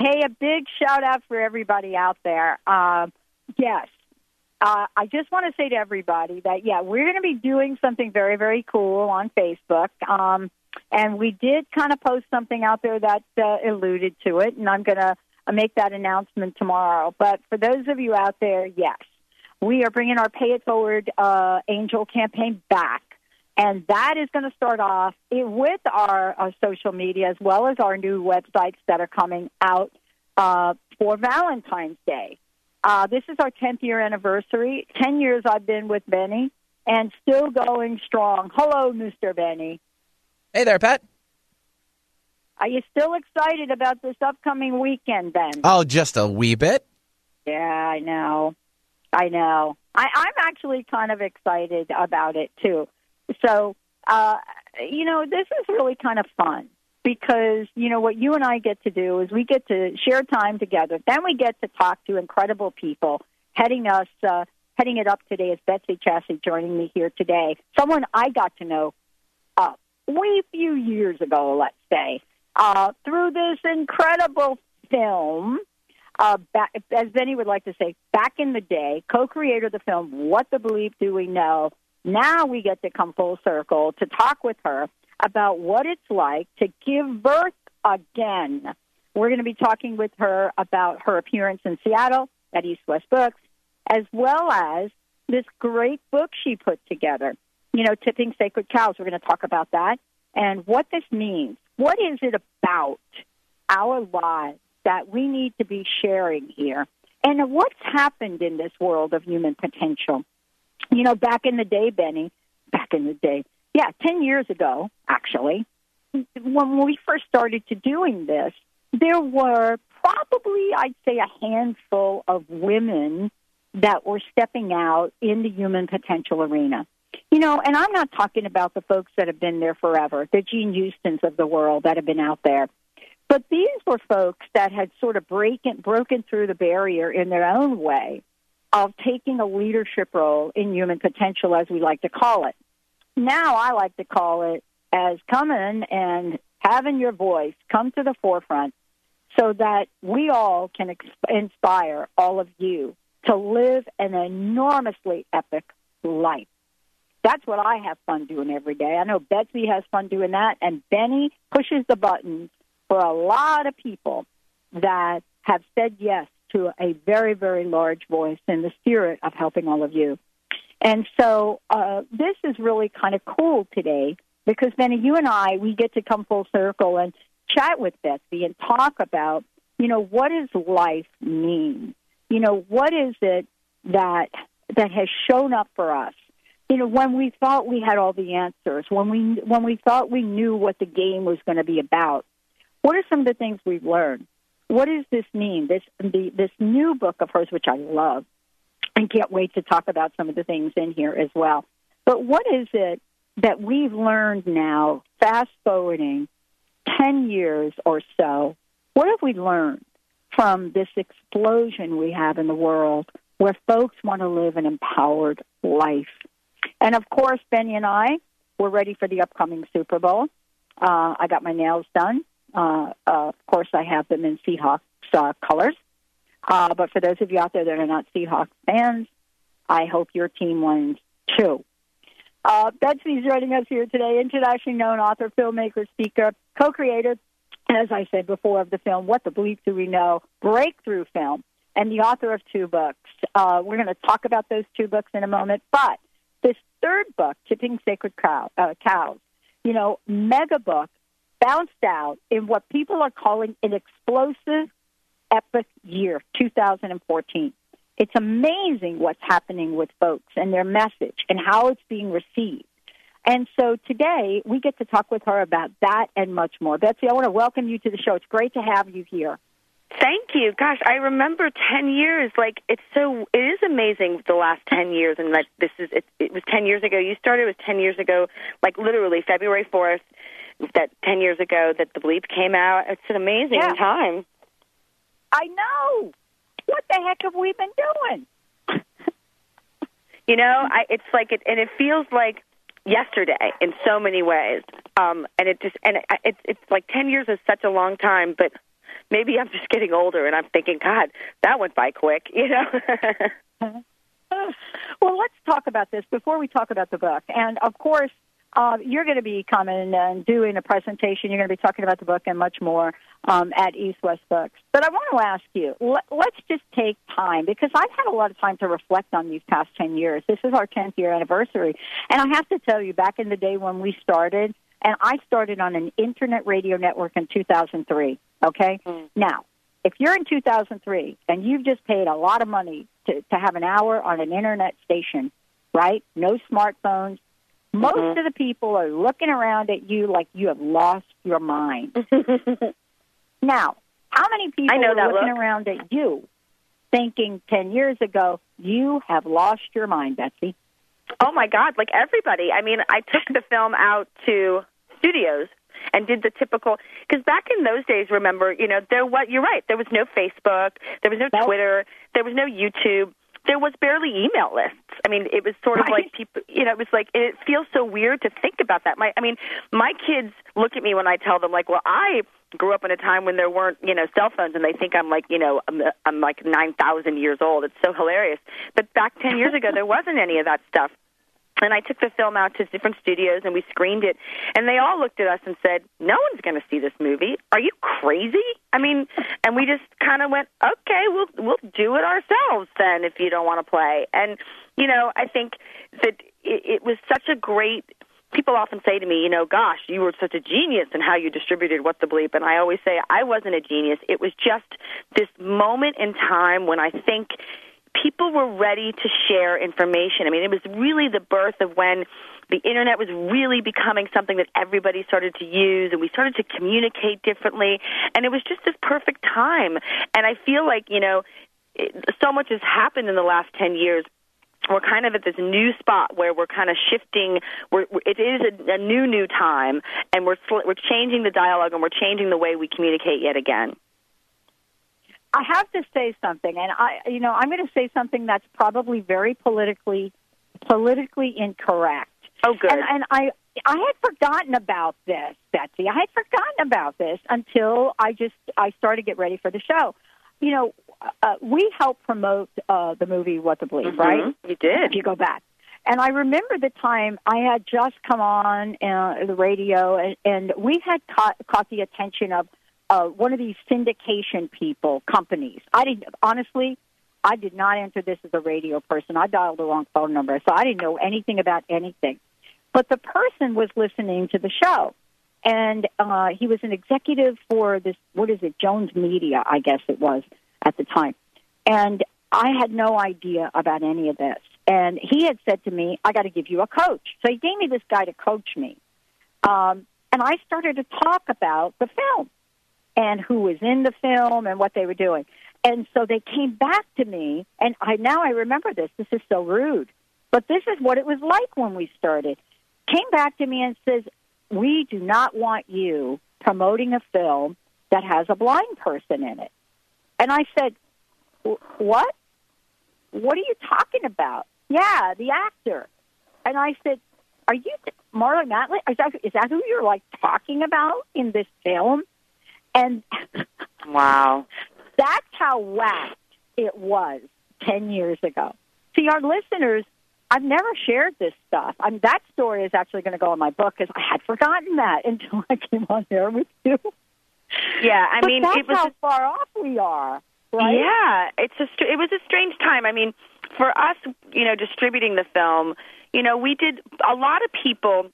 Hey, a big shout out for everybody out there. Uh, yes, uh, I just want to say to everybody that, yeah, we're going to be doing something very, very cool on Facebook. Um, and we did kind of post something out there that uh, alluded to it, and I'm going to uh, make that announcement tomorrow. But for those of you out there, yes, we are bringing our Pay It Forward uh, Angel campaign back. And that is going to start off with our, our, social media as well as our new websites that are coming out uh, for Valentine's Day. Uh, this is our 10th year anniversary. 10 years I've been with Benny and still going strong. Hello, Mr. Benny. Hey there, Pat. Are you still excited about this upcoming weekend, Ben? Oh, just a wee bit. Yeah, I know. I know. I, I'm actually kind of excited about it, too. So, uh, you know, this is really kind of fun because, you know, what you and I get to do is we get to share time together. Then we get to talk to incredible people. Heading us, uh, heading it up today is Betsy Chasse joining me here today. Someone I got to know uh, way few years ago, let's say, uh, through this incredible film. Uh, back, as Benny would like to say, back in the day, co-creator of the film What the Bleep Do We Know, now we get to come full circle to talk with her about what it's like to give birth again. We're going to be talking with her about her appearance in Seattle at East West Books, as well as this great book she put together. You know, Tipping Sacred Cows. We're going to talk about that and what this means. What is it about our lives that we need to be sharing here? And what's happened in this world of human potential? You know, back in the day, Benny, back in the day, yeah, 10 years ago, actually, when we first started to doing this, there were probably, I'd say, a handful of women that were stepping out in the human potential arena. You know, and I'm not talking about the folks that have been there forever, the Jean Houstons of the world that have been out there. But these were folks that had sort of breaking, broken through the barrier in their own way of taking a leadership role in human potential, as we like to call it. Now I like to call it as coming and having your voice come to the forefront so that we all can inspire all of you to live an enormously epic life. That's what I have fun doing every day. I know Betsy has fun doing that, and Benny pushes the buttons for a lot of people that have said yes to a very, very large voice in the spirit of helping all of you. And so uh, this is really kind of cool today because, Benny, you and I, we get to come full circle and chat with Betsy and talk about, you know, what does life mean? You know, what is it that that has shown up for us? You know, when we thought we had all the answers, when we when we thought we knew what the game was going to be about, what are some of the things we've learned? What does this mean? This the, this new book of hers, which I love, and can't wait to talk about some of the things in here as well. But what is it that we've learned now, fast forwarding ten years or so? What have we learned from this explosion we have in the world, where folks want to live an empowered life? And of course, Benny and I, we're ready for the upcoming Super Bowl. Uh, I got my nails done. Uh, of course, I have them in Seahawks uh, colors. Uh, but for those of you out there that are not Seahawks fans, I hope your team wins too. Uh, Betsy's joining us here today, internationally known author, filmmaker, speaker, co-creator, as I said before, of the film What the Bleep Do We Know? Breakthrough film, and the author of two books. Uh, we're going to talk about those two books in a moment, but this third book, Tipping Sacred Cow, uh, Cows, you know, mega book, bounced out in what people are calling an explosive, epic year, 2014. It's amazing what's happening with folks and their message and how it's being received. And so today we get to talk with her about that and much more. Betsy, I want to welcome you to the show. It's great to have you here. Thank you. Gosh, I remember 10 years. Like it's so it is amazing the last 10 years and that this is it, it was 10 years ago. You started it was 10 years ago, like literally February 4th that 10 years ago that the bleep came out. It's an amazing Yeah. time. I know. What the heck have we been doing? You know, I it's like it and it feels like yesterday in so many ways. Um and it just and it, it's it's like 10 years is such a long time, but maybe I'm just getting older and I'm thinking, God, that went by quick, you know. Well, let's talk about this before we talk about the book. And of course, uh, you're going to be coming and doing a presentation. You're going to be talking about the book and much more um, at East West Books. But I want to ask you, let, let's just take time because I've had a lot of time to reflect on these past 10 years. This is our 10th year anniversary. And I have to tell you, back in the day when we started, and I started on an internet radio network in 2003, okay? Now, if you're in 2003 and you've just paid a lot of money to, to have an hour on an internet station, right? No smartphones. Most Mhm. of the people are looking around at you like you have lost your mind. now, how many people I know are looking look. around at you thinking 10 years ago, you have lost your mind, Betsy? Oh my God! Like everybody. I mean, I took the film out to studios and did the typical. Because back in those days, remember, you know, there what You're right. There was no Facebook. There was no Nope. Twitter. There was no YouTube. There was barely email lists. I mean, it was sort of Right. like people. You know, it was like it feels so weird to think about that. My, I mean, my kids look at me when I tell them, like, well, I grew up in a time when there weren't, you know, cell phones, and they think I'm like, you know, I'm, I'm like nine thousand years old. It's so hilarious. But back ten years ago, there wasn't any of that stuff. And I took the film out to different studios and we screened it. And they all looked at us and said, No one's going to see this movie. Are you crazy? I mean, and we just kind of went, Okay, we'll we'll do it ourselves then if you don't want to play. And you know, I think that it, it was such a great. People often say to me, you know, gosh, you were such a genius in how you distributed What the Bleep. And I always say, I wasn't a genius. It was just this moment in time when I think people were ready to share information. I mean, it was really the birth of when the internet was really becoming something that everybody started to use and we started to communicate differently. And it was just this perfect time. And I feel like, you know, so much has happened in the last 10 years we're kind of at this new spot where we're kind of shifting. We're- it is a, a new, new time, and we're sl- we're changing the dialogue and we're changing the way we communicate yet again. I have to say something, and I, you know, I'm going to say something that's probably very politically, politically incorrect. Oh, good. And, and I, I had forgotten about this, Betsy. I had forgotten about this until I just I started to get ready for the show. You know, uh, we helped promote uh, the movie What the Bleep, right? Mhm. You did. if you go back. And I remember the time I had just come on uh, the radio, and, and we had caught, caught the attention of uh, one of these syndication people, companies. I didn't honestly. I did not enter this as a radio person. I dialed the wrong phone number, so I didn't know anything about anything. But the person was listening to the show, and uh, he was an executive for this. What is it? Jones Media, I guess it was at the time. And I had no idea about any of this. And he had said to me, I got to give you a coach. So he gave me this guy to coach me. Um, and I started to talk about the film and who was in the film and what they were doing. And so they came back to me, and I now I remember this. This is so rude, but this is what it was like when we started. Came back to me and says, "We do not want you promoting a film that has a blind person in it." And I said, "What? What are you talking about?" Yeah, the actor. And I said, "Are you Marlon Matley? Is that is that who you're like talking about in this film?" And Wow. that's how whacked it was 10 years ago. See, our listeners, I've never shared this stuff. I mean, that story is actually going to go in my book because I had forgotten that until I came on there with you. Yeah, I but mean, that's it was how far off we are, right? Yeah, it's a it was a strange time. I mean, for us, you know, distributing the film, you know, we did a lot of people.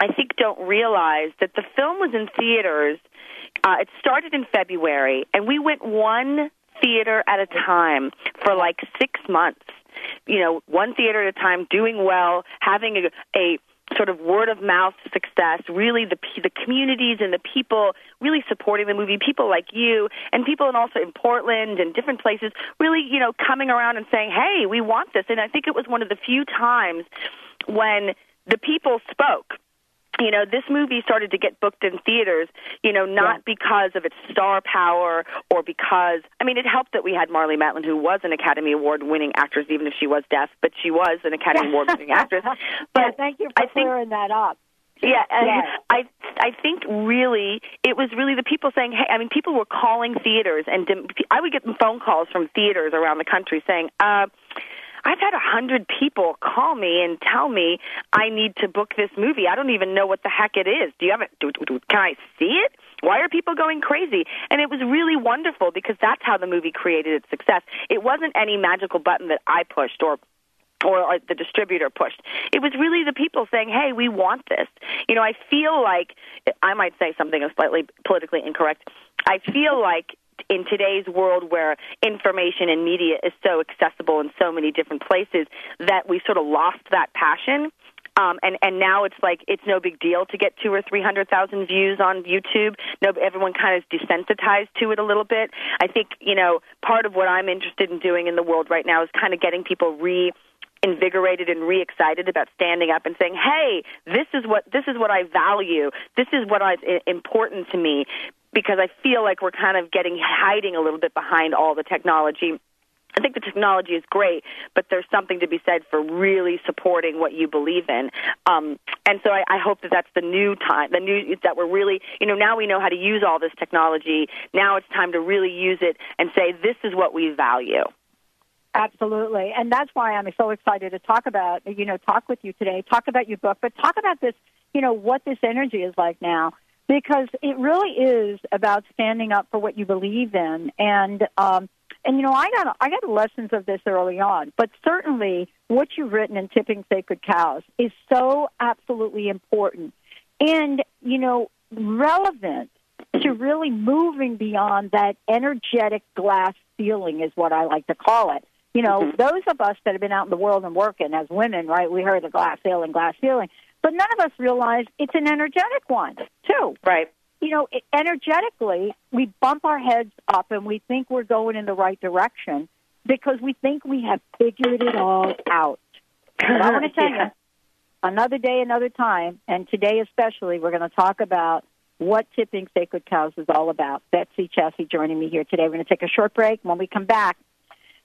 I think don't realize that the film was in theaters. Uh, it started in February, and we went one theater at a time for like six months. You know, one theater at a time, doing well, having a, a sort of word of mouth success. Really, the the communities and the people really supporting the movie. People like you and people, and also in Portland and different places, really, you know, coming around and saying, "Hey, we want this." And I think it was one of the few times when the people spoke you know, this movie started to get booked in theaters, you know, not Yeah. because of its star power or because, I mean, it helped that we had Marlee Matlin, who was an Academy Award winning actress, even if she was deaf, but she was an Academy Award winning actress. yeah, But thank you I for think clearing that up. yeah, and Yes. I I think really it was really the people saying, "Hey, I mean, people were calling theaters, and I would get phone calls from theaters around the country saying." uh I've had a hundred people call me and tell me I need to book this movie. I don't even know what the heck it is. Do you have it? Do, do, do, can I see it? Why are people going crazy? And it was really wonderful because that's how the movie created its success. It wasn't any magical button that I pushed or or, or the distributor pushed. It was really the people saying, "Hey, we want this." You know, I feel like I might say something slightly politically incorrect. I feel like in today's world where information and media is so accessible in so many different places that we sort of lost that passion. Um, and and now it's like it's no big deal to get two or three hundred thousand views on YouTube. No, everyone kind of is desensitized to it a little bit. I think you know part of what I'm interested in doing in the world right now is kind of getting people re invigorated and re-excited about standing up and saying, "Hey, this is what this is what I value. This is what is important to me." Because I feel like we're kind of getting hiding a little bit behind all the technology. I think the technology is great, but there's something to be said for really supporting what you believe in. Um, and so I, I hope that that's the new time, the new that we're really, you know, now we know how to use all this technology. Now it's time to really use it and say this is what we value. Absolutely. And that's why I'm so excited to talk about, you know, talk with you today, talk about your book, but talk about this, you know, what this energy is like now. Because it really is about standing up for what you believe in. And, um, and you know, I got I got lessons of this early on, but certainly what you've written in Tipping Sacred Cows is so absolutely important, and you know, relevant to really moving beyond that energetic glass ceiling is what I like to call it. You know, those of us that have been out in the world and working as women, right? We heard the glass ceiling, glass ceiling, but none of us realize it's an energetic one too Right. you know, energetically, we bump our heads up and we think we're going in the right direction because we think we have figured it all out. But I want to tell Yeah. you, another day, another time, and today especially, we're going to talk about what tipping sacred cows is all about. Betsy Chasse joining me here today. We're going to take a short break. When we come back,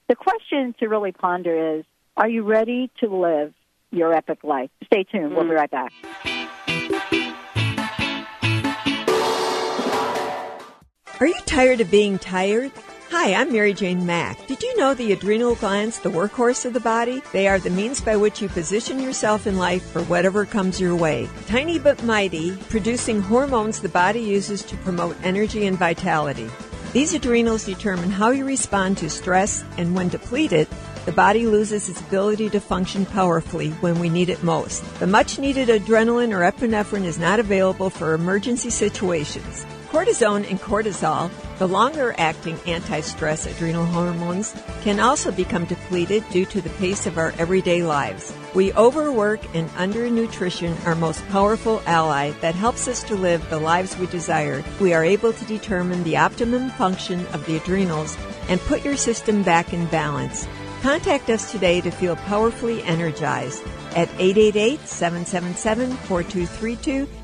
the question to really ponder is: Are you ready to live your epic life? Stay tuned. We'll be mm. right back. Are you tired of being tired? Hi, I'm Mary Jane Mack. Did you know the adrenal glands, the workhorse of the body? They are the means by which you position yourself in life for whatever comes your way. Tiny but mighty, producing hormones the body uses to promote energy and vitality. These adrenals determine how you respond to stress, and when depleted, the body loses its ability to function powerfully when we need it most. The much needed adrenaline or epinephrine is not available for emergency situations. Cortisone and cortisol, the longer acting anti stress adrenal hormones, can also become depleted due to the pace of our everyday lives. We overwork and undernutrition our most powerful ally that helps us to live the lives we desire. We are able to determine the optimum function of the adrenals and put your system back in balance. Contact us today to feel powerfully energized at 888-777-4232.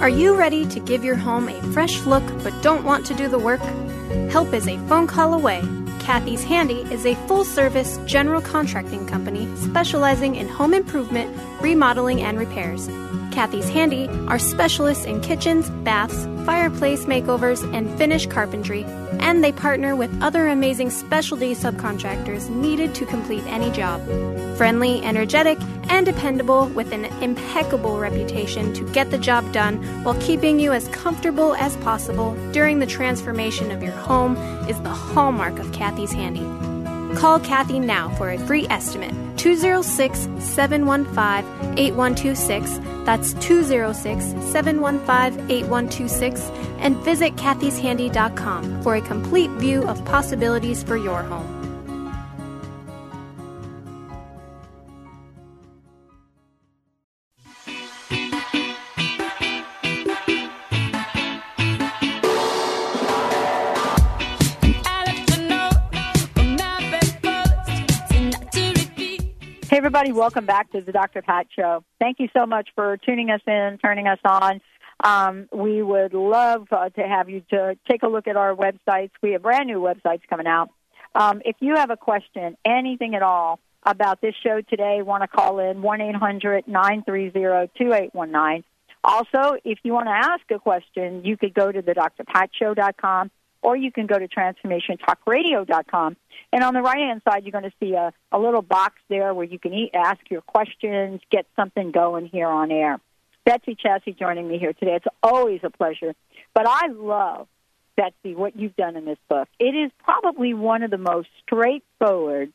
Are you ready to give your home a fresh look but don't want to do the work? Help is a phone call away. Kathy's Handy is a full service general contracting company specializing in home improvement, remodeling, and repairs. Kathy's Handy are specialists in kitchens, baths, fireplace makeovers, and finish carpentry, and they partner with other amazing specialty subcontractors needed to complete any job. Friendly, energetic, and dependable with an impeccable reputation to get the job done while keeping you as comfortable as possible during the transformation of your home is the hallmark of Kathy's Handy. Call Kathy now for a free estimate 206 715 8126. That's 206 715 8126. And visit kathyshandy.com for a complete view of possibilities for your home. Everybody, welcome back to the Dr. Pat Show. Thank you so much for tuning us in, turning us on. Um, we would love uh, to have you to take a look at our websites. We have brand new websites coming out. Um, if you have a question, anything at all about this show today, want to call in 1 800 930 2819. Also, if you want to ask a question, you could go to the drpatshow.com or you can go to transformationtalkradio.com. And on the right hand side, you're going to see a, a little box there where you can eat, ask your questions, get something going here on air. Betsy Chasse joining me here today. It's always a pleasure. But I love, Betsy, what you've done in this book. It is probably one of the most straightforward,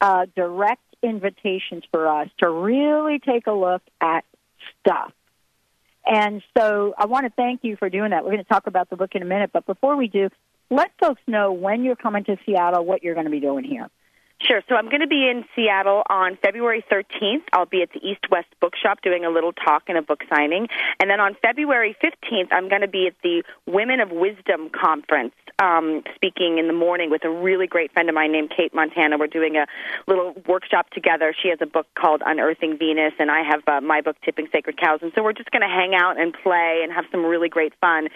uh, direct invitations for us to really take a look at stuff. And so I want to thank you for doing that. We're going to talk about the book in a minute, but before we do, let folks know when you're coming to Seattle, what you're going to be doing here. Sure. So I'm going to be in Seattle on February 13th. I'll be at the East West Bookshop doing a little talk and a book signing. And then on February 15th, I'm going to be at the Women of Wisdom Conference um, speaking in the morning with a really great friend of mine named Kate Montana. We're doing a little workshop together. She has a book called Unearthing Venus, and I have uh, my book, Tipping Sacred Cows. And so we're just going to hang out and play and have some really great fun.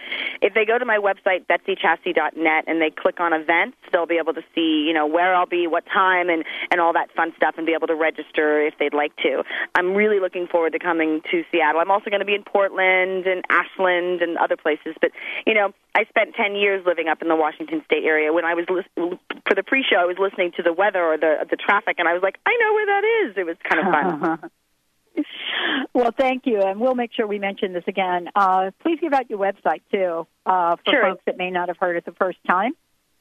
If they go to my website, betsychasse.net, and they click on events, they'll be able to see, you know, where I'll be, what time, and, and all that fun stuff, and be able to register if they'd like to. I'm really looking forward to coming to Seattle. I'm also going to be in Portland and Ashland and other places. But, you know, I spent 10 years living up in the Washington State area. When I was lis- for the pre-show, I was listening to the weather or the the traffic, and I was like, I know where that is. It was kind of fun. well, thank you, and we'll make sure we mention this again. Uh, please give out your website too uh, for Sure. folks that may not have heard it the first time.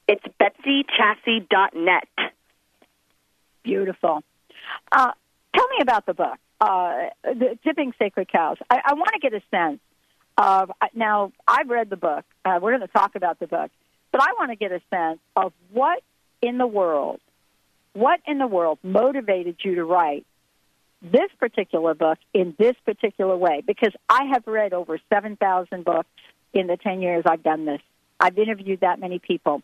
It's betsychasse.net. Beautiful. Uh, tell me about the book, uh, the Tipping Sacred Cows. I, I want to get a sense of now. I've read the book. Uh, we're going to talk about the book, but I want to get a sense of what in the world, what in the world motivated you to write this particular book in this particular way? Because I have read over seven thousand books in the ten years I've done this. I've interviewed that many people,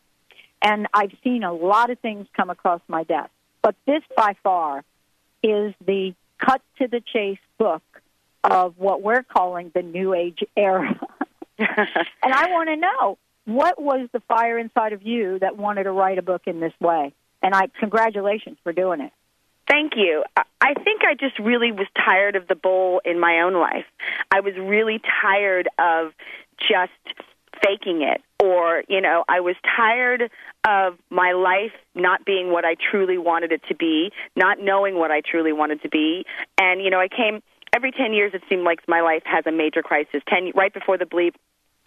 and I've seen a lot of things come across my desk. But this, by far, is the cut to the chase book of what we're calling the New Age era. and I want to know what was the fire inside of you that wanted to write a book in this way? And I congratulations for doing it. Thank you. I think I just really was tired of the bowl in my own life. I was really tired of just faking it or you know i was tired of my life not being what i truly wanted it to be not knowing what i truly wanted to be. And you know i came every 10 years it seemed like my life has a major crisis. 10 right before the bleep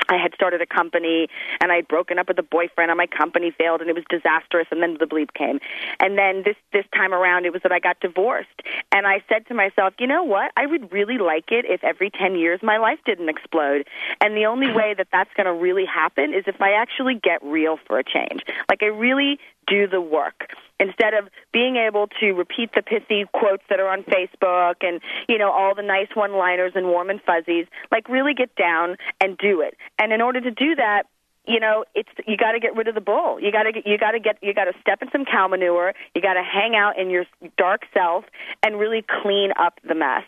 I had started a company and I had broken up with a boyfriend and my company failed and it was disastrous and then the bleep came. And then this this time around it was that I got divorced and I said to myself, "You know what? I would really like it if every 10 years my life didn't explode." And the only way that that's going to really happen is if I actually get real for a change. Like I really do the work. Instead of being able to repeat the pithy quotes that are on Facebook and you know all the nice one-liners and warm and fuzzies like really get down and do it. And in order to do that you know it's you got to get rid of the bull. You got to you got to get you got to step in some cow manure. You got to hang out in your dark self and really clean up the mess.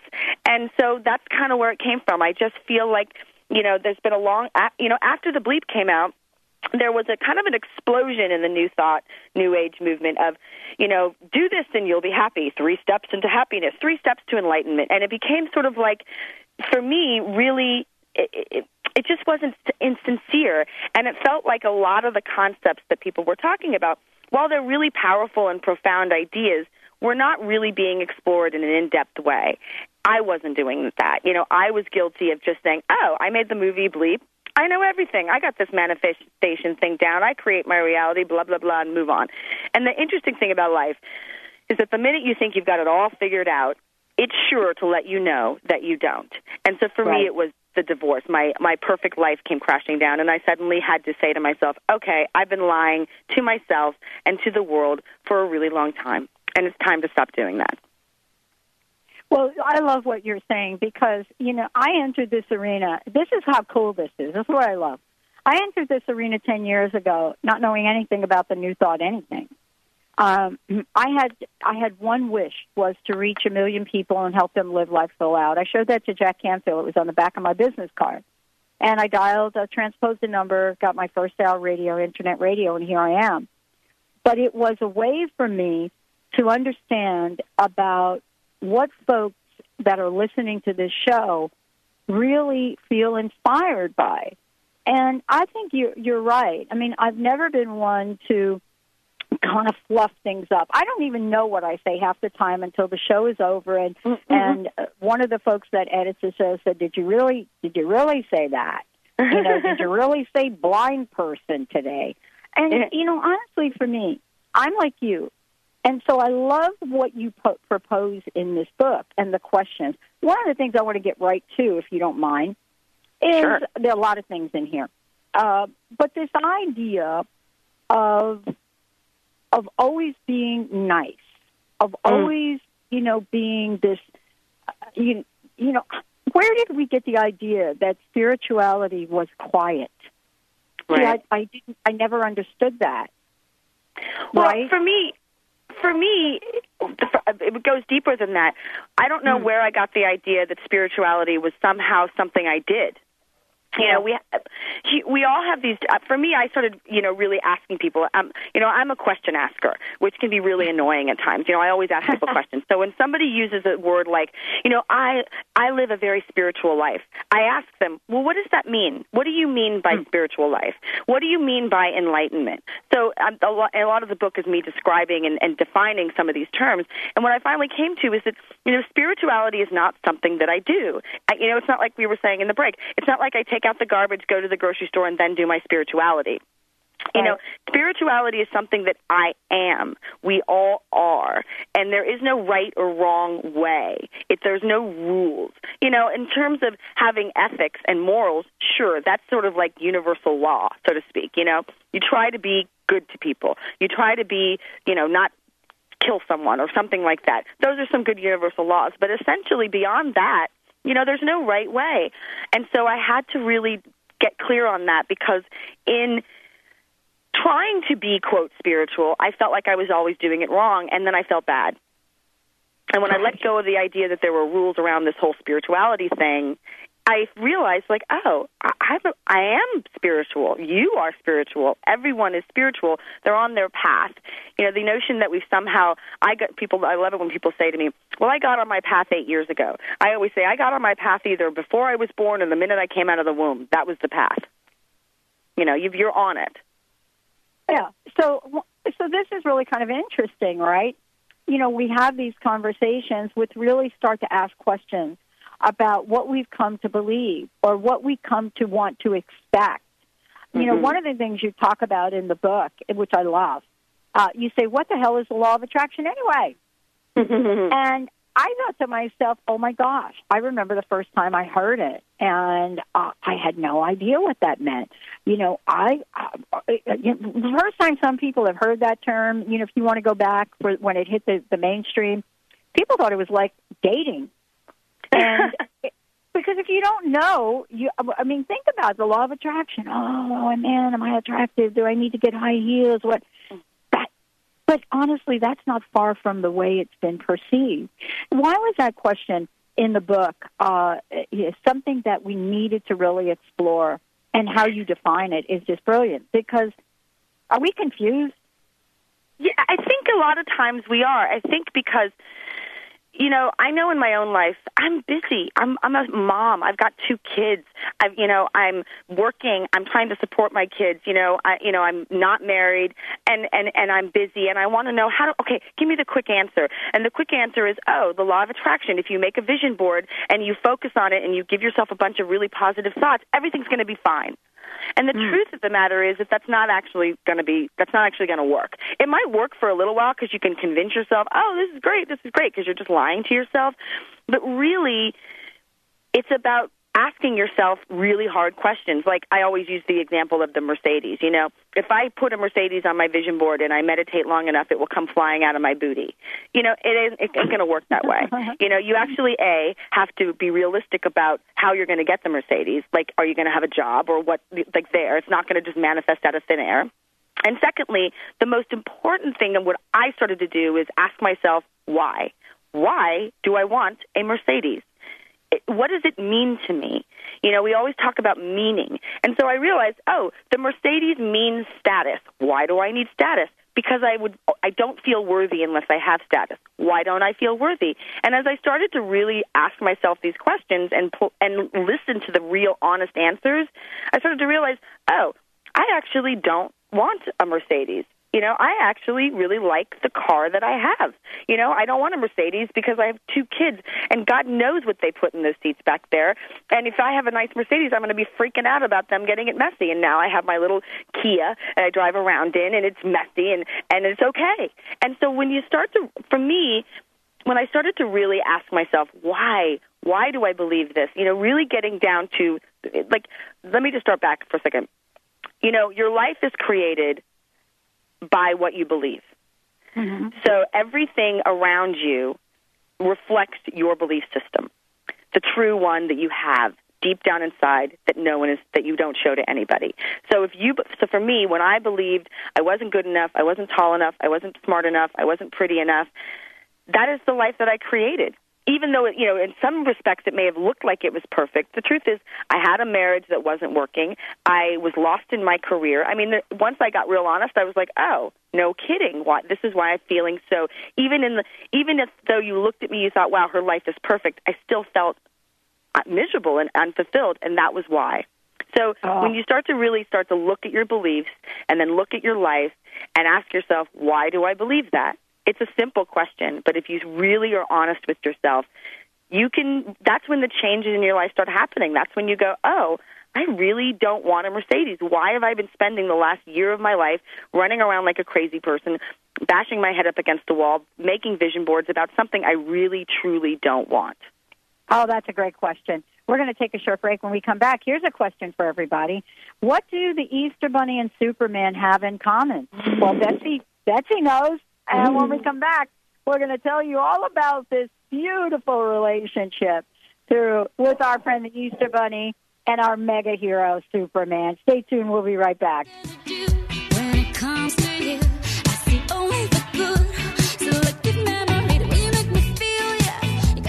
And so that's kind of where it came from. I just feel like you know there's been a long you know after the bleep came out there was a kind of an explosion in the new thought, new age movement of, you know, do this and you'll be happy. Three steps into happiness, three steps to enlightenment. And it became sort of like, for me, really, it, it, it just wasn't insincere. And it felt like a lot of the concepts that people were talking about, while they're really powerful and profound ideas, were not really being explored in an in depth way. I wasn't doing that. You know, I was guilty of just saying, oh, I made the movie Bleep. I know everything. I got this manifestation thing down. I create my reality, blah, blah, blah, and move on. And the interesting thing about life is that the minute you think you've got it all figured out, it's sure to let you know that you don't. And so for right. me, it was the divorce. My my perfect life came crashing down, and I suddenly had to say to myself, "Okay, I've been lying to myself and to the world for a really long time, and it's time to stop doing that." Well, I love what you're saying because, you know, I entered this arena. This is how cool this is. This is what I love. I entered this arena 10 years ago not knowing anything about the new thought anything. Um, I had I had one wish was to reach a million people and help them live life full out. I showed that to Jack Canfield. It was on the back of my business card. And I dialed, uh, transposed the number, got my first hour radio, internet radio, and here I am. But it was a way for me to understand about what folks that are listening to this show really feel inspired by. And I think you're, you're right. I mean, I've never been one to kind of fluff things up. I don't even know what I say half the time until the show is over. And mm-hmm. and uh, one of the folks that edits the show said, "Did you really? Did you really say that? You know, did you really say blind person today?" And you know, honestly, for me, I'm like you. And so I love what you po- propose in this book and the questions. One of the things I want to get right to, if you don't mind, is sure. there are a lot of things in here, uh, but this idea of of always being nice, of mm. always you know being this, uh, you you know, where did we get the idea that spirituality was quiet? Right. See, I, I didn't. I never understood that. Well, right? for me, for me, it goes deeper than that. I don't know mm. where I got the idea that spirituality was somehow something I did you know we we all have these uh, for me i started you know really asking people um you know i'm a question asker which can be really annoying at times. You know i always ask people questions. So when somebody uses a word like you know i i live a very spiritual life i ask them well what does that mean? What do you mean by mm. spiritual life? What do you mean by enlightenment? So um, a, lot, a lot of the book is me describing and, and defining some of these terms. And what i finally came to is that you know spirituality is not something that i do. I, you know it's not like we were saying in the break it's not like i take take out the garbage, go to the grocery store, and then do my spirituality. You know, spirituality is something that I am. We all are. And there is no right or wrong way. It, there's no rules. You know, in terms of having ethics and morals, sure, that's sort of like universal law, so to speak. You know, you try to be good to people. You try to be, you know, not kill someone or something like that. Those are some good universal laws. But essentially, beyond that, you know, there's no right way. And so I had to really get clear on that because in trying to be, quote, spiritual, I felt like I was always doing it wrong, and then I felt bad. And when I let go of the idea that there were rules around this whole spirituality thing, I realized, like, oh, I, I'm I am spiritual. You are spiritual. Everyone is spiritual. They're on their path. You know, the notion that we've somehow, I got people, I love it when people say to me, well, I got on my path eight years ago. I always say, I got on my path either before I was born or the minute I came out of the womb. That was the path. You know, you've, you're on it. Yeah. So, so this is really kind of interesting, right? You know, we have these conversations which really start to ask questions about what we've come to believe or what we come to want to expect. You know, Mhm. one of the things you talk about in the book, which I love, uh, you say, "What the hell is the law of attraction anyway?" and I thought to myself, "Oh my gosh!" I remember the first time I heard it, and uh, I had no idea what that meant. You know, I uh, you know, the first time some people have heard that term. You know, if you want to go back for when it hit the, the mainstream, people thought it was like dating, and because if you don't know, you I mean, think about the law of attraction. Oh man, am I attractive? Do I need to get high heels? What? That, but honestly, that's not far from the way it's been perceived. Why was that question in the book uh, something that we needed to really explore? And how you define it is just brilliant. Because are we confused? Yeah, I think a lot of times we are. I think because you know, I know in my own life, I'm busy. I'm I'm a mom. I've got two kids. I've you know, I'm working. I'm trying to support my kids. You know, I you know, I'm not married, and and and I'm busy, and I want to know how to. Okay, give me the quick answer. And the quick answer is, oh, the law of attraction. If you make a vision board and you focus on it, and you give yourself a bunch of really positive thoughts, everything's going to be fine. And the hmm. truth of the matter is that that's not actually going to be that's not actually going to work. It might work for a little while because you can convince yourself, "Oh, this is great. This is great," because you're just lying to yourself. But really it's about asking yourself really hard questions. Like I always use the example of the Mercedes, you know. If I put a Mercedes on my vision board and I meditate long enough, it will come flying out of my booty. You know, it isn't it ain't going to work that way. Uh-huh. you know, you actually a have to be realistic about how you're going to get the Mercedes. Like are you going to have a job or what like there. It's not going to just manifest out of thin air. And secondly, the most important thing and what I started to do is ask myself why. Why do I want a Mercedes? What does it mean to me? You know, we always talk about meaning. And so I realized, oh, the Mercedes means status. Why do I need status? Because I would I don't feel worthy unless I have status. Why don't I feel worthy? And as I started to really ask myself these questions and pull, and listen to the real honest answers, I started to realize, oh, I actually don't want a Mercedes. You know, I actually really like the car that I have. You know, I don't want a Mercedes because I have two kids, and God knows what they put in those seats back there. And if I have a nice Mercedes, I'm going to be freaking out about them getting it messy. And now I have my little Kia that I drive around in, and it's messy, and and it's okay. And so when you start to, for me, when I started to really ask myself, why, why do I believe this? You know, really getting down to, like, let me just start back for a second. You know, your life is created by what you believe. Mm-hmm. So everything around you reflects your belief system, the true one that you have deep down inside that no one is that you don't show to anybody. So if you so for me when I believed I wasn't good enough, I wasn't tall enough, I wasn't smart enough, I wasn't pretty enough, that is the life that I created. Even though, you know, in some respects it may have looked like it was perfect, the truth is I had a marriage that wasn't working. I was lost in my career. I mean, once I got real honest, I was like, oh, no kidding. Why, this is why I'm feeling so. Even in the, even if though you looked at me, you thought, wow, her life is perfect. I still felt uh, miserable and unfulfilled, and that was why. So when you start to really start to look at your beliefs and then look at your life and ask yourself, why do I believe that? It's a simple question, but if you really are honest with yourself, you can that's when the changes in your life start happening. That's when you go, "Oh, I really don't want a Mercedes. Why have I been spending the last year of my life running around like a crazy person, bashing my head up against the wall, making vision boards about something I really truly don't want?" Oh, that's a great question. We're going to take a short break. When we come back, here's a question for everybody: What do the Easter Bunny and Superman have in common? Well, Betsy, Betsy knows, and when we mm. come back, we're going to tell you all about this beautiful relationship through with our friend the Easter Bunny and our mega hero Superman. Stay tuned. We'll be right back. When it comes to you, I see only the good. Selective memory, the way you make me feel, yeah. You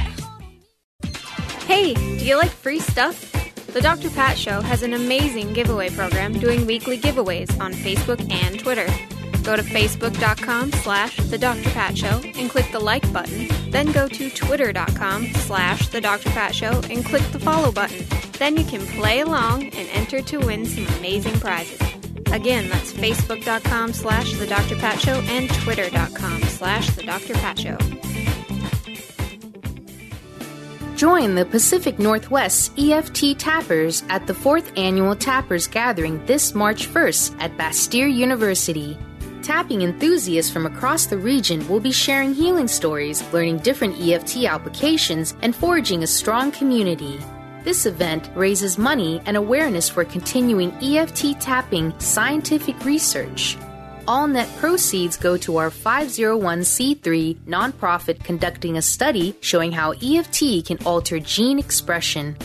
Hey, do you like free stuff? The Dr. Pat Show has an amazing giveaway program doing weekly giveaways on Facebook and Twitter. Go to facebook.com slash The Dr. Pat Show and click the like button. Then go to twitter.com slash The Dr. Pat Show and click the follow button. Then you can play along and enter to win some amazing prizes. Again, that's facebook.com slash The Dr. Pat Show and twitter.com slash The Dr. Pat Show. Join the Pacific Northwest EFT Tappers at the 4th Annual Tappers Gathering this March 1st at Bastyr University. Tapping enthusiasts from across the region will be sharing healing stories, learning different EFT applications, and forging a strong community. This event raises money and awareness for continuing EFT tapping scientific research. All net proceeds go to our 501c3 nonprofit conducting a study showing how EFT can alter gene expression.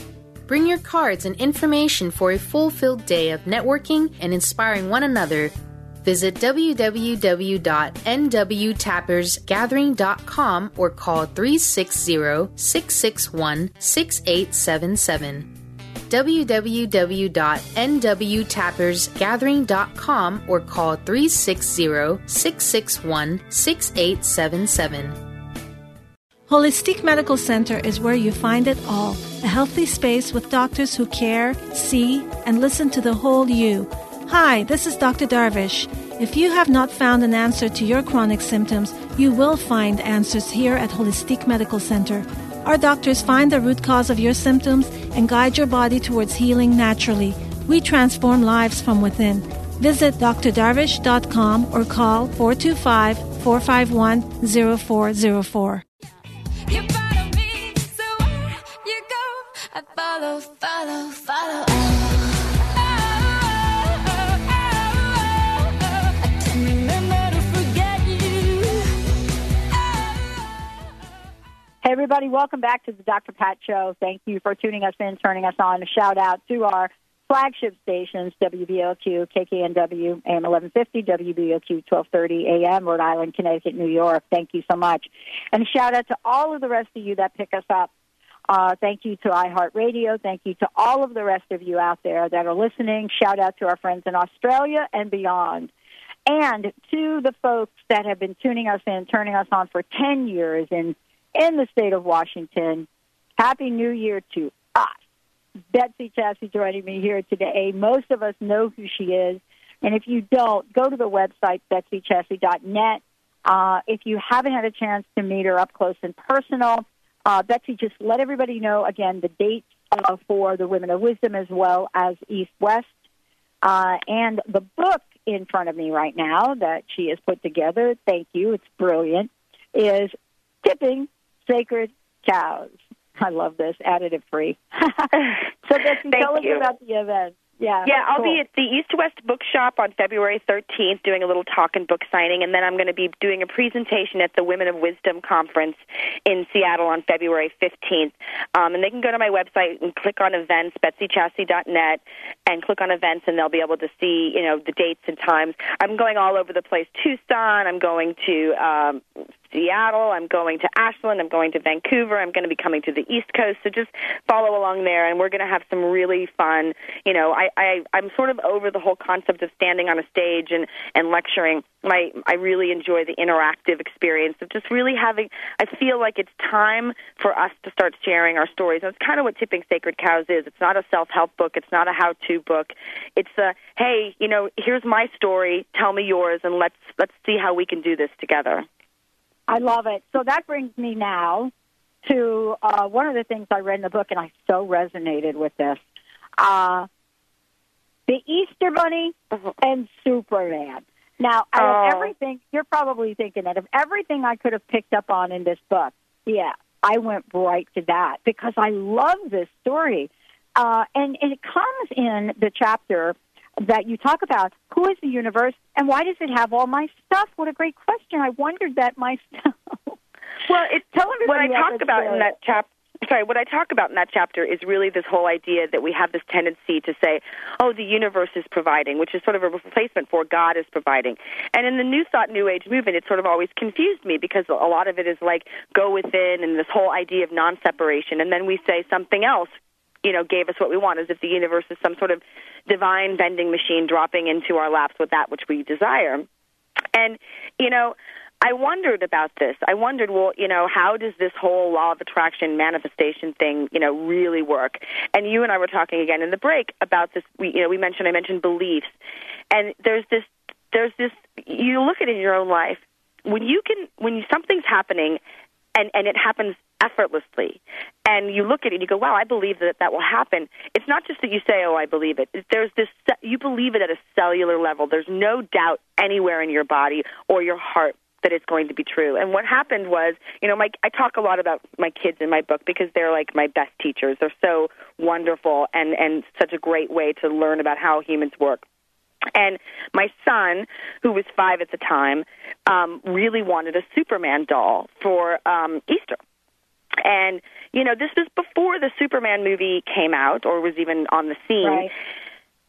Bring your cards and information for a full filled day of networking and inspiring one another. Visit www.nwtappersgathering.com or call 360 661 6877 www.nwtappersgathering.com or call 360-661-6877. Holistic Medical Center is where you find it all. A healthy space with doctors who care, see, and listen to the whole you. Hi, this is Dr. Darvish. If you have not found an answer to your chronic symptoms, you will find answers here at Holistic Medical Center. Our doctors find the root cause of your symptoms and guide your body towards healing naturally. We transform lives from within. Visit drdarvish.com or call 425 451 0404. You follow follow, follow, Hey, everybody, welcome back to the Dr. Pat Show. Thank you for tuning us in, turning us on. A shout out to our flagship stations, WBOQ, KKNW, AM 1150, WBLQ 1230 AM, Rhode Island, Connecticut, New York. Thank you so much. And a shout out to all of the rest of you that pick us up. Uh, thank you to iHeartRadio. Thank you to all of the rest of you out there that are listening. Shout out to our friends in Australia and beyond. And to the folks that have been tuning us in, turning us on for 10 years in, in the state of Washington, Happy New Year to us. Betsy Chasse joining me here today. Most of us know who she is. And if you don't, go to the website, betsychasse.net. Uh, if you haven't had a chance to meet her up close and personal, uh, Betsy, just let everybody know again the dates uh, for the Women of Wisdom as well as East West. Uh, and the book in front of me right now that she has put together, thank you, it's brilliant, is Tipping Sacred Cows. I love this, additive free. so, Betsy, Thank tell us you. about the event. Yeah, Yeah, I'll cool. be at the East West Bookshop on February 13th doing a little talk and book signing, and then I'm going to be doing a presentation at the Women of Wisdom Conference in Seattle on February 15th. Um, and they can go to my website and click on events, betsychasse.net, and click on events, and they'll be able to see, you know, the dates and times. I'm going all over the place. Tucson, I'm going to um, Seattle, I'm going to Ashland, I'm going to Vancouver, I'm going to be coming to the East Coast. So just follow along there, and we're going to have some really fun. You know, I, I I'm sort of over the whole concept of standing on a stage and and lecturing. My I really enjoy the interactive experience of just really having. I feel like it's time for us to start sharing our stories. It's kind of what Tipping Sacred Cows is. It's not a self help book. It's not a how to book. It's a hey, you know, here's my story. Tell me yours, and let's let's see how we can do this together. I love it. So that brings me now to uh, one of the things I read in the book, and I so resonated with this. Uh, the Easter Bunny and Superman. Now, out Oh. of everything, you're probably thinking that of everything I could have picked up on in this book, yeah, I went right to that because I love this story. Uh, and it comes in the chapter that you talk about who is the universe and why does it have all my stuff? What a great question. I wondered that myself. Well, it's Tell what I talk about in that chapter. Sorry, what I talk about in that chapter is really this whole idea that we have this tendency to say, "Oh, the universe is providing," which is sort of a replacement for God is providing. And in the New Thought, New Age movement, it sort of always confused me because a lot of it is like go within and this whole idea of non-separation, and then we say something else you know, gave us what we want, as if the universe is some sort of divine vending machine dropping into our laps with that which we desire. And, you know, I wondered about this. I wondered, well, you know, how does this whole law of attraction manifestation thing, you know, really work? And you and I were talking again in the break about this. We, you know, we mentioned I mentioned beliefs, and there's this, there's this. You look at it in your own life when you can, when something's happening, and and it happens effortlessly, and you look at it and you go, wow, I believe that that will happen. It's not just that you say, oh, I believe it. There's this, you believe it at a cellular level. There's no doubt anywhere in your body or your heart that it's going to be true. And what happened was, you know, my I talk a lot about my kids in my book because they're like my best teachers. They're so wonderful and and such a great way to learn about how humans work. And my son, who was five at the time, um, really wanted a Superman doll for um, Easter. And you know, this was before the Superman movie came out or was even on the scene. Right.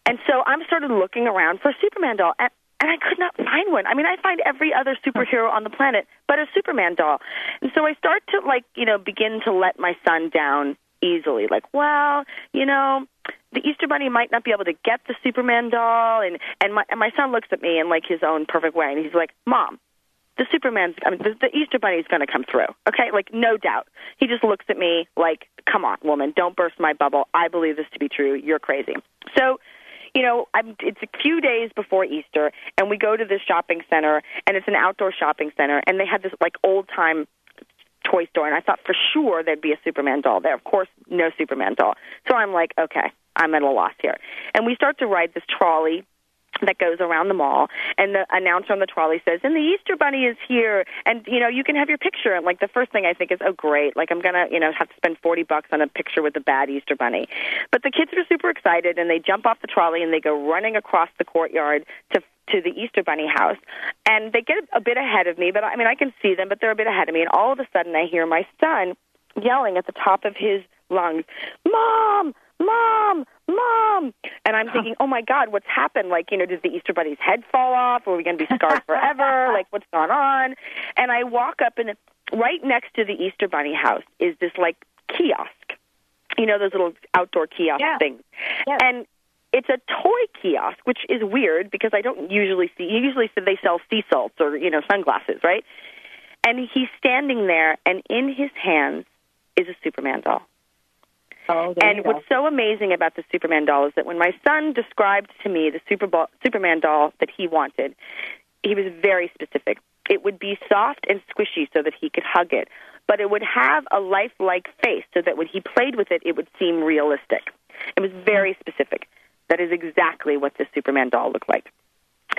And so I'm started looking around for a Superman doll, and, and I could not find one. I mean, I find every other superhero on the planet, but a Superman doll. And so I start to like, you know, begin to let my son down easily. Like, well, you know, the Easter Bunny might not be able to get the Superman doll, and and my and my son looks at me in like his own perfect way, and he's like, Mom, the Superman's, I mean, the, the Easter Bunny's going to come through. Okay, like no doubt. He just looks at me like, "Come on, woman, don't burst my bubble. I believe this to be true. You're crazy." So, you know, I'm, it's a few days before Easter, and we go to this shopping center, and it's an outdoor shopping center, and they had this like old time toy store, and I thought for sure there'd be a Superman doll there. Of course, no Superman doll. So I'm like, okay, I'm at a loss here. And we start to ride this trolley that goes around the mall and the announcer on the trolley says and the easter bunny is here and you know you can have your picture and like the first thing i think is oh great like i'm to you know have to spend 40 bucks on a picture with the bad easter bunny but the kids are super excited and they jump off the trolley and they go running across the courtyard to to the Easter Bunny house, and they get a bit ahead of me. But I mean, I can see them, but they're a bit ahead of me. And all of a sudden, I hear my son yelling at the top of his lungs, "Mom, mom, mom!" And I'm thinking, "Oh my God, what's happened? Like, you know, did the Easter Bunny's head fall off? Are we going to be scarred forever? like, what's gone on?" And I walk up, and right next to the Easter Bunny house is this like kiosk. You know, those little outdoor kiosk Yeah. things. And it's a toy kiosk, which is weird because I don't usually see. Usually, they sell sea salts or you know sunglasses, right? And he's standing there, and in his hands is a Superman doll. Oh, And what's so amazing about the Superman doll is that when my son described to me the Super Superman doll that he wanted, he was very specific. It would be soft and squishy so that he could hug it, but it would have a lifelike face so that when he played with it, it would seem realistic. It was very specific. That is exactly what the Superman doll looked like.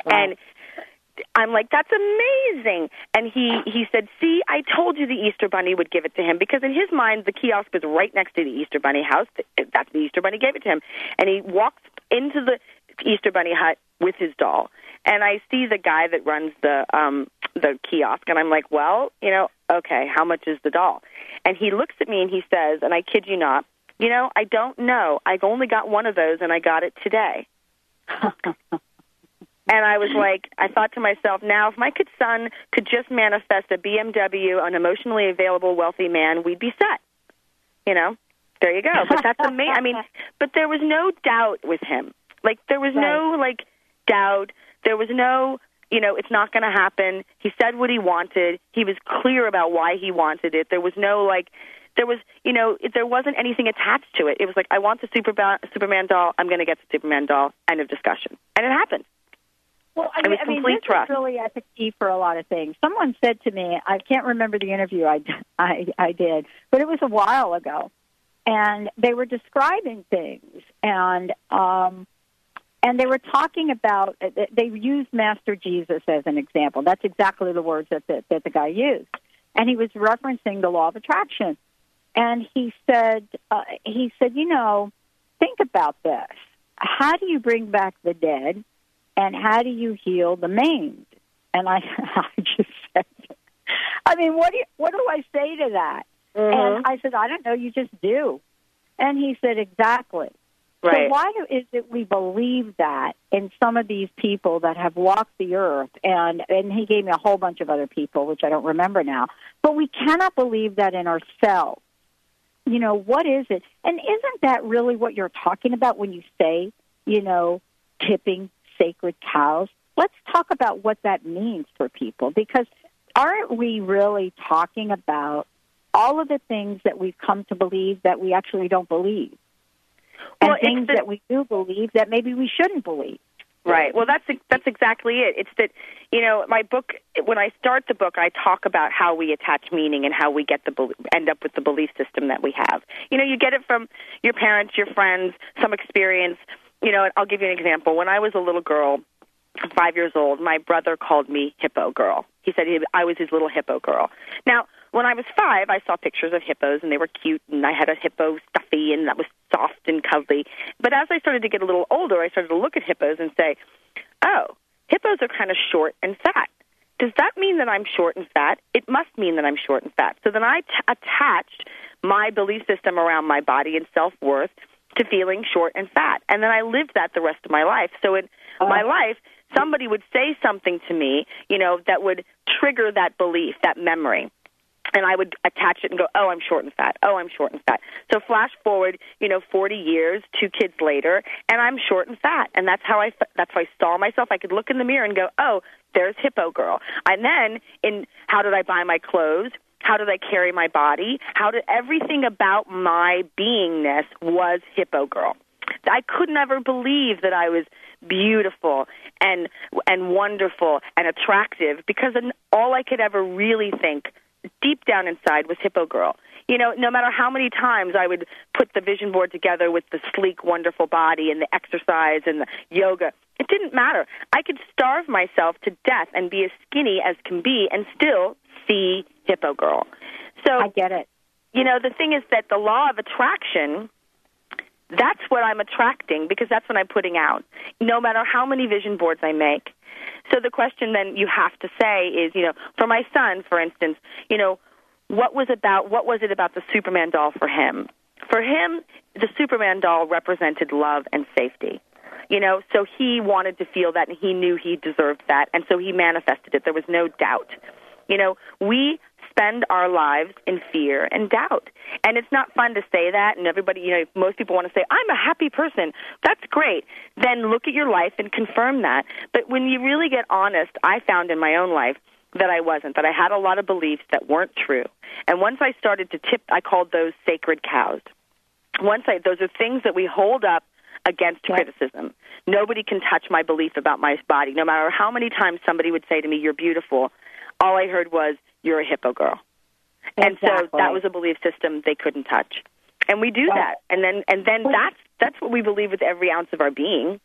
And I'm like, that's amazing. And he he said, see, I told you the Easter Bunny would give it to him because in his mind the kiosk was right next to the Easter Bunny house. That's the Easter Bunny gave it to him. And he walks into the Easter Bunny hut with his doll. And I see the guy that runs the um the kiosk and I'm like, well, you know, okay, how much is the doll? And he looks at me and he says, and I kid you not, you know, I don't know. I've only got one of those and I got it today. And I was like, I thought to myself, now if my kid son could just manifest a BMW, an emotionally available, wealthy man, we'd be set. You know, there you go. But that's amazing. I mean, but there was no doubt with him. Like there was no like doubt. There was no, you know, it's not going to happen. He said what he wanted. He was clear about why he wanted it. There was no like. There was, you know, there wasn't anything attached to it. It was like, I want the Superman, Superman doll. I'm going to get the Superman doll. End of discussion. And it happened. Well, I It mean, was I mean this trust. is really at the key for a lot of things. Someone said to me, I can't remember the interview I, I, I did, but it was a while ago, and they were describing things, and um, and they were talking about they used Master Jesus as an example. That's exactly the words that the, that the guy used, and he was referencing the law of attraction, and he said uh, he said, you know, think about this. How do you bring back the dead? And how do you heal the maimed? And I, I just said, I mean, what do you, what do I say to that? And mm-hmm. I said, I don't know. You just do. And he said, exactly. Right. So why is it we believe that in some of these people that have walked the earth, and and he gave me a whole bunch of other people, which I don't remember now, but we cannot believe that in ourselves. you know, what is it? And isn't that really what you're talking about when you say, you know, tipping sacred cows? Let's talk about what that means for people because aren't we really talking about all of the things that we've come to believe that we actually don't believe? And Well, things the- that we do believe that maybe we shouldn't believe. Right. Well, that's that's exactly it. It's that you know my book. When I start the book, I talk about how we attach meaning and how we get the end up with the belief system that we have. You know, you get it from your parents, your friends, some experience. You know, I'll give you an example. When I was a little girl, five years old, my brother called me hippo girl. He said he, I was his little hippo girl. Now, when I was five, I saw pictures of hippos and they were cute, and I had a hippo stuffy and that was soft and cuddly. But as I started to get a little older, I started to look at hippos and say, oh, hippos are kind of short and fat. Does that mean that I'm short and fat? It must mean that I'm short and fat. So then I t- attached my belief system around my body and self worth to feeling short and fat. And then I lived that the rest of my life. So in oh. my life, somebody would say something to me, you know, that would trigger that belief, that memory. And I would attach it and go, oh, I'm short and fat. Oh, I'm short and fat. So flash forward, you know, 40 years, two kids later, and I'm short and fat. And that's how I, that's how I saw myself. I could look in the mirror and go, oh, there's hippo girl. And then in how did I buy my clothes? How did I carry my body? How did everything about my beingness was hippo girl. I could never believe that I was beautiful and and wonderful and attractive because all I could ever really think deep down inside was hippo girl. You know, no matter how many times I would put the vision board together with the sleek, wonderful body and the exercise and the yoga, it didn't matter. I could starve myself to death and be as skinny as can be and still see hippo girl. So I get it. You know, the thing is that the law of attraction that's what I'm attracting because that's what I'm putting out, no matter how many vision boards I make. So the question then you have to say is, you know, for my son, for instance, you know, what was about what was it about the Superman doll for him? For him, the Superman doll represented love and safety. You know, so he wanted to feel that and he knew he deserved that and so he manifested it. There was no doubt. You know, we spend our lives in fear and doubt. And it's not fun to say that and everybody, you know, most people want to say, I'm a happy person. That's great. Then look at your life and confirm that. But when you really get honest, I found in my own life that I wasn't, that I had a lot of beliefs that weren't true. And once I started to tip, I called those sacred cows. Once I, those are things that we hold up against criticism. Nobody can touch my belief about my body. No matter how many times somebody would say to me, You're beautiful, all I heard was, You're a hippo girl. And so that was a belief system they couldn't touch. And we do that. And then and then that's that's what we believe with every ounce of our being.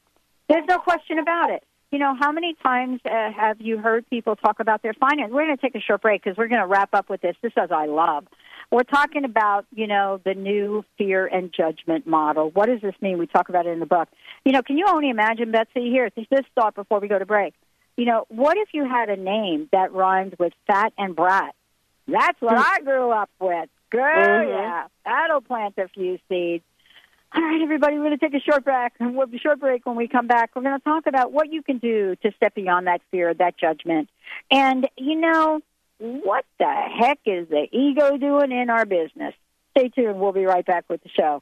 There's no question about it. You know, how many times uh, have you heard people talk about their finance? We're going to take a short break because we're going to wrap up with this. This is I love. We're talking about, you know, the new fear and judgment model. What does this mean? We talk about it in the book. You know, can you only imagine, Betsy, here, this thought before we go to break. You know, what if you had a name that rhymed with fat and brat? That's what I grew up with. Girl, Mhm. yeah. That'll plant a few seeds. All right, everybody, we're going to take a short break. And we'll be short break when we come back. We're going to talk about what you can do to step beyond that fear, that judgment. And, you know, what the heck is the ego doing in our business? Stay tuned. We'll be right back with the show.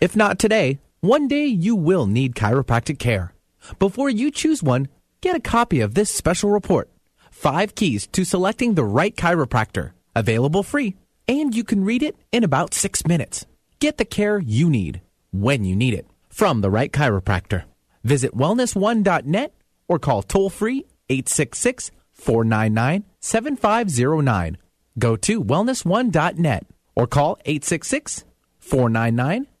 If not today, one day you will need chiropractic care. Before you choose one, get a copy of this special report. Five keys to selecting the right chiropractor. Available free, and you can read it in about six minutes. Get the care you need when you need it from the right chiropractor. Visit wellness1.net or call toll free 866 499 7509. Go to wellness1.net or call 866 499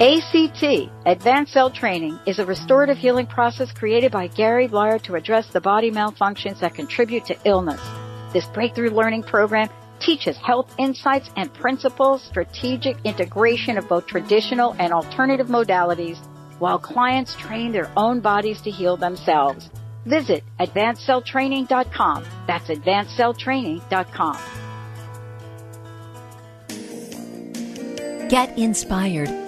ACT, Advanced Cell Training, is a restorative healing process created by Gary Blyer to address the body malfunctions that contribute to illness. This breakthrough learning program teaches health insights and principles, strategic integration of both traditional and alternative modalities, while clients train their own bodies to heal themselves. Visit advancedcelltraining.com. That's advancedcelltraining.com. Get inspired.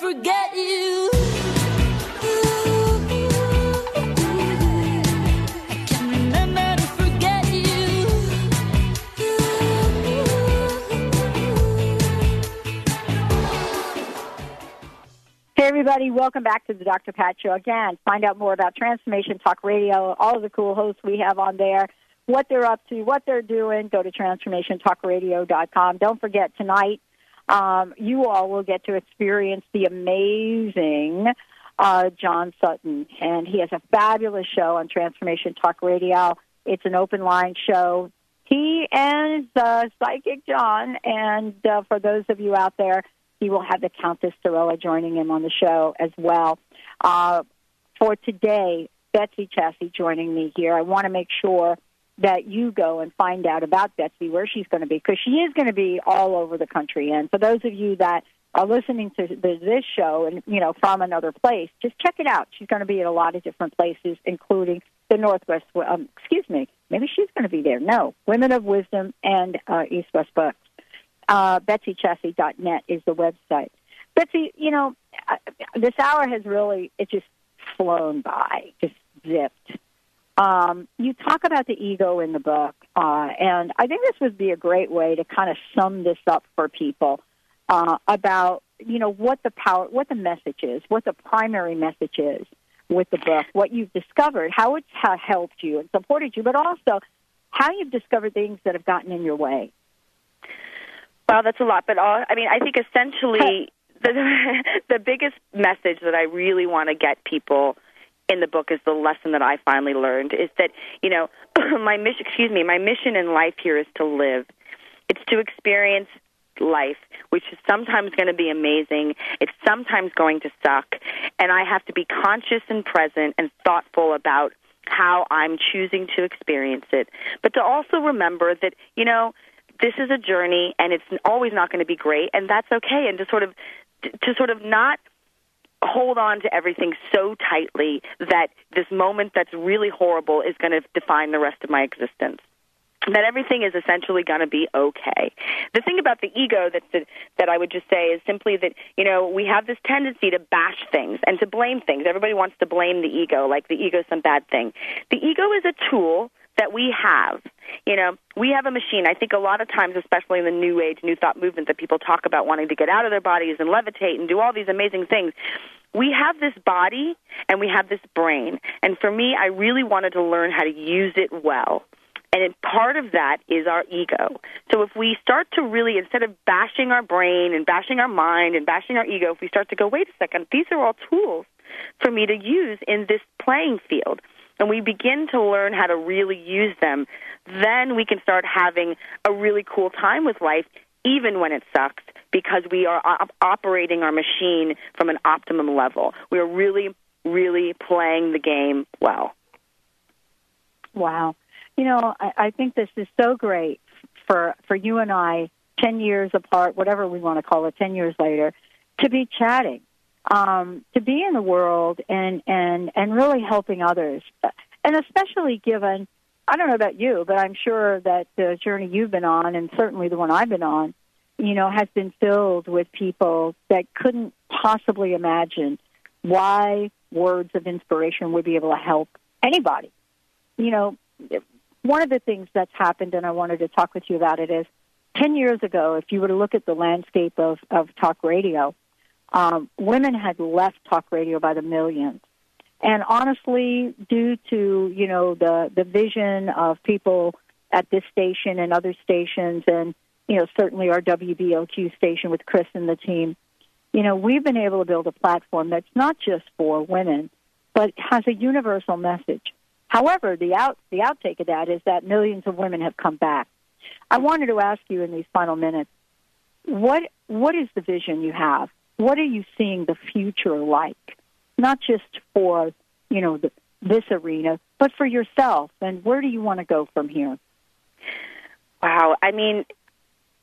Forget you. Hey, everybody, welcome back to the Dr. Pat Show. Again, find out more about Transformation Talk Radio, all of the cool hosts we have on there, what they're up to, what they're doing. Go to transformationtalkradio.com. Don't forget, tonight, um, you all will get to experience the amazing uh, John Sutton. And he has a fabulous show on Transformation Talk Radio. It's an open line show. He and uh, Psychic John, and uh, for those of you out there, he will have the Countess Sorella joining him on the show as well. Uh, for today, Betsy Chasse joining me here. I want to make sure that you go and find out about Betsy, where she's going to be, because she is going to be all over the country. And for those of you that are listening to this show and you know from another place, just check it out. She's going to be at a lot of different places, including the Northwest. Um, excuse me, maybe she's going to be there. No, Women of Wisdom and uh, East West Books. Uh, BetsyChasse.net is the website. Betsy, you know, uh, this hour has really it just flown by, just zipped. Um, you talk about the ego in the book, uh, and I think this would be a great way to kind of sum this up for people uh, about you know what the power, what the message is, what the primary message is with the book, what you've discovered, how it's ha- helped you and supported you, but also how you've discovered things that have gotten in your way. Well, that's a lot, but all, I mean, I think essentially the the biggest message that I really want to get people in the book is the lesson that I finally learned is that you know my mission excuse me my mission in life here is to live. It's to experience life which is sometimes going to be amazing. It's sometimes going to suck. And I have to be conscious and present and thoughtful about how I'm choosing to experience it. But to also remember that you know this is a journey and it's always not going to be great and that's okay. And to sort of to sort of not hold on to everything so tightly that this moment that's really horrible is going to define the rest of my existence that everything is essentially going to be okay. The thing about the ego that, that I would just say is simply that you know we have this tendency to bash things and to blame things. Everybody wants to blame the ego, like the ego is some bad thing. The ego is a tool that we have. You know, we have a machine. I think a lot of times, especially in the New Age, New Thought movement, that people talk about wanting to get out of their bodies and levitate and do all these amazing things. We have this body and we have this brain. And for me, I really wanted to learn how to use it well. And part of that is our ego. So if we start to really, instead of bashing our brain and bashing our mind and bashing our ego, if we start to go, wait a second, these are all tools for me to use in this playing field. And we begin to learn how to really use them, then we can start having a really cool time with life, even when it sucks, because we are op- operating our machine from an optimum level. We are really, really playing the game well. Wow. You know, I, I think this is so great for for you and I, ten years apart, whatever we want to call it, ten years later, to be chatting, um, to be in the world and and and really helping others, and especially given. I don't know about you, but I'm sure that the journey you've been on, and certainly the one I've been on, you know, has been filled with people that couldn't possibly imagine why words of inspiration would be able to help anybody. You know, one of the things that's happened, and I wanted to talk with you about it, is 10 years ago, if you were to look at the landscape of, of talk radio, um, women had left talk radio by the millions. And honestly, due to, you know, the, the vision of people at this station and other stations and, you know, certainly our WBLQ station with Chris and the team, you know, we've been able to build a platform that's not just for women, but has a universal message. However, the out the outtake of that is that millions of women have come back. I wanted to ask you in these final minutes, what what is the vision you have? What are you seeing the future like? Not just for you know the, this arena, but for yourself. And where do you want to go from here? Wow. I mean,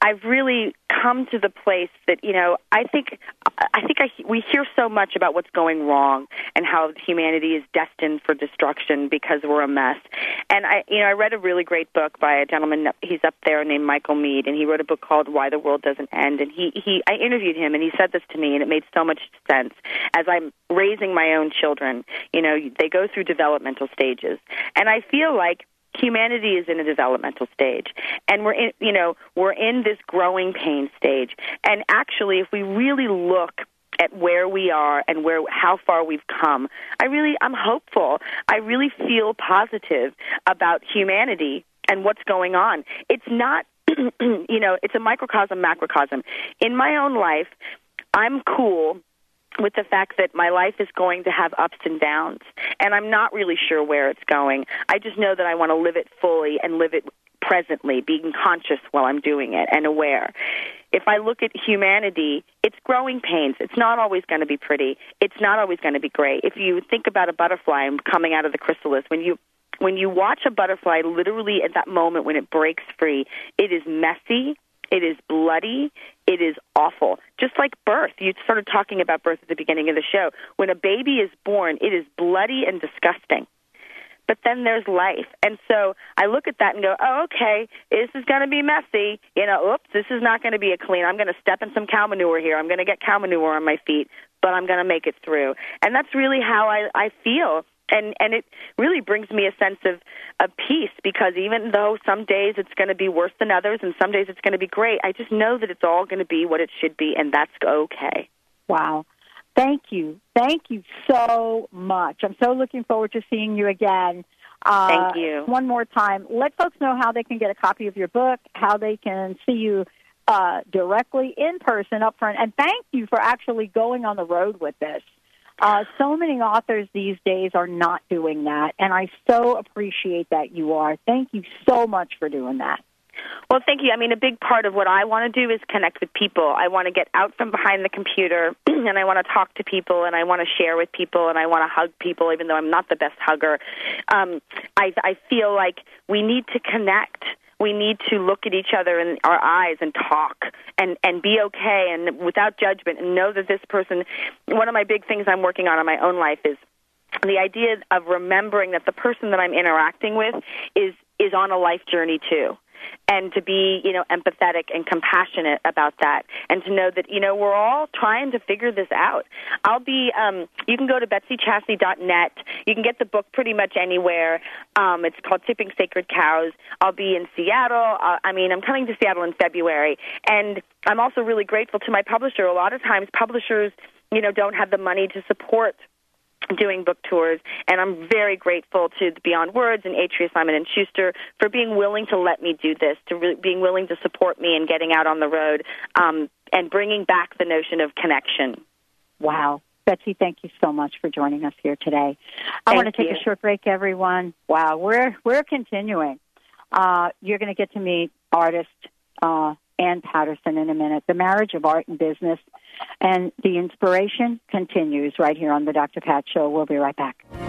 I've really come to the place that you know I think I think I, we hear so much about what's going wrong and how humanity is destined for destruction because we're a mess. And I you know I read a really great book by a gentleman he's up there named Michael Meade and he wrote a book called Why the World Doesn't End and he he I interviewed him and he said this to me and it made so much sense as I'm raising my own children. You know they go through developmental stages and I feel like humanity is in a developmental stage. And we're in you know we're in this growing pain stage. And actually if we really look at where we are and where how far we've come i really i'm hopeful. I really feel positive about humanity and what's going on. It's not you know it's a microcosm macrocosm. In my own life i'm cool with the fact that my life is going to have ups and downs, and I'm not really sure where it's going. I just know that I want to live it fully and live it presently, being conscious while I'm doing it and aware. If I look at humanity, it's growing pains. It's not always going to be pretty. It's not always going to be great. If you think about a butterfly coming out of the chrysalis, when you when you watch a butterfly literally at that moment when it breaks free, it is messy, it is bloody. It is awful. Just like birth. You started talking about birth at the beginning of the show. When a baby is born, it is bloody and disgusting. But then there's life. And so I look at that and go, oh, okay, this is going to be messy. You know, oops, this is not going to be a clean. I'm going to step in some cow manure here. I'm going to get cow manure on my feet, but I'm going to make it through. And that's really how I, I feel and and it really brings me a sense of of peace because even though some days it's going to be worse than others and some days it's going to be great i just know that it's all going to be what it should be and that's okay. Wow. Thank you. Thank you so much. I'm so looking forward to seeing you again. Uh, Thank you. One more time, let folks know how they can get a copy of your book, how they can see you uh, directly in person up front, and thank you for actually going on the road with this. Uh, so many authors these days are not doing that, and I so appreciate that you are. Thank you so much for doing that. Well, thank you. I mean, a big part of what I want to do is connect with people. I want to get out from behind the computer and I want to talk to people and I want to share with people and I want to hug people, even though I'm not the best hugger. Um, I, I feel like we need to connect we need to look at each other in our eyes and talk and and be okay and without judgment and know that this person one of my big things I'm working on in my own life is the idea of remembering that the person that I'm interacting with is is on a life journey too and to be, you know, empathetic and compassionate about that, and to know that, you know, we're all trying to figure this out. I'll be, um, you can go to betsychastity.net. You can get the book pretty much anywhere. Um, it's called Tipping Sacred Cows. I'll be in Seattle. Uh, I mean, I'm coming to Seattle in February, and I'm also really grateful to my publisher. A lot of times, publishers, you know, don't have the money to support doing book tours and I'm very grateful to Beyond Words and Atria Simon and Schuster for being willing to let me do this to re- being willing to support me in getting out on the road um, and bringing back the notion of connection wow Betsy, thank you so much for joining us here today. I Thank want to take you. a short break, everyone. Wow, we're we're continuing. Uh, you're going to get to meet artist uh, Ann Patterson in a minute. The marriage of art and business, and the inspiration continues right here on the Dr. Pat Show. We'll be right back.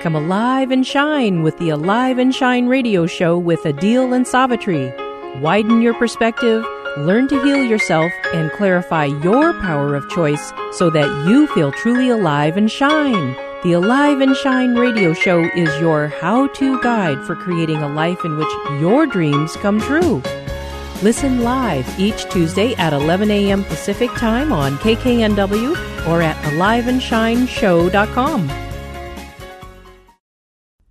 Come alive and shine with the Alive and Shine radio show with Adil and Savitri. Widen your perspective, learn to heal yourself, and clarify your power of choice so that you feel truly alive and shine. The Alive and Shine radio show is your how to guide for creating a life in which your dreams come true. Listen live each Tuesday at 11 a.m. Pacific Time on KKNW or at aliveandshineshow.com.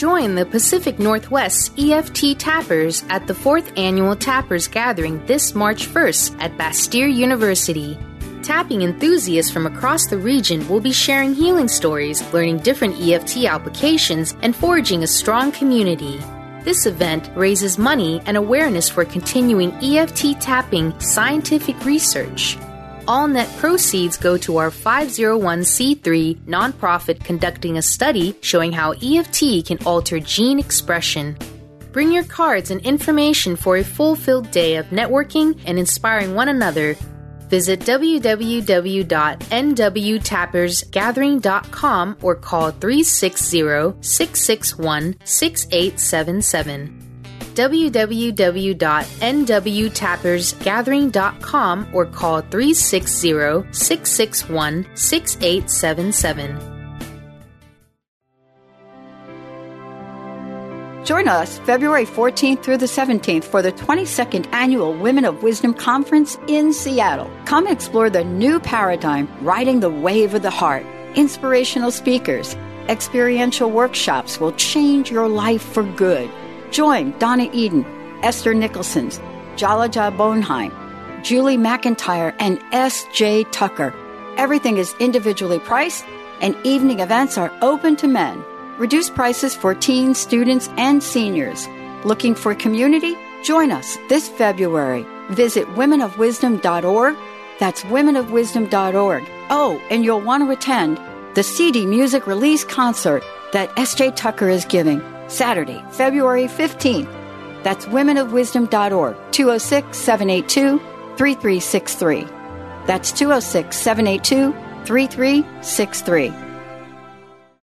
Join the Pacific Northwest EFT Tappers at the fourth annual Tappers Gathering this March 1st at Bastyr University. Tapping enthusiasts from across the region will be sharing healing stories, learning different EFT applications, and forging a strong community. This event raises money and awareness for continuing EFT tapping scientific research. All net proceeds go to our 501c3 nonprofit conducting a study showing how EFT can alter gene expression. Bring your cards and information for a fulfilled day of networking and inspiring one another. Visit www.nwtappersgathering.com or call 360 661 6877 www.nwtappersgathering.com or call 360 661 6877. Join us February 14th through the 17th for the 22nd Annual Women of Wisdom Conference in Seattle. Come explore the new paradigm, riding the wave of the heart. Inspirational speakers, experiential workshops will change your life for good. Join Donna Eden, Esther Nicholson's, Jalaja Bonheim, Julie McIntyre, and S.J. Tucker. Everything is individually priced, and evening events are open to men. Reduced prices for teens, students, and seniors. Looking for community? Join us this February. Visit womenofwisdom.org. That's womenofwisdom.org. Oh, and you'll want to attend the CD music release concert that S.J. Tucker is giving Saturday, February 15th. That's womenofwisdom.org, 206 782 3363. That's 206 782 3363.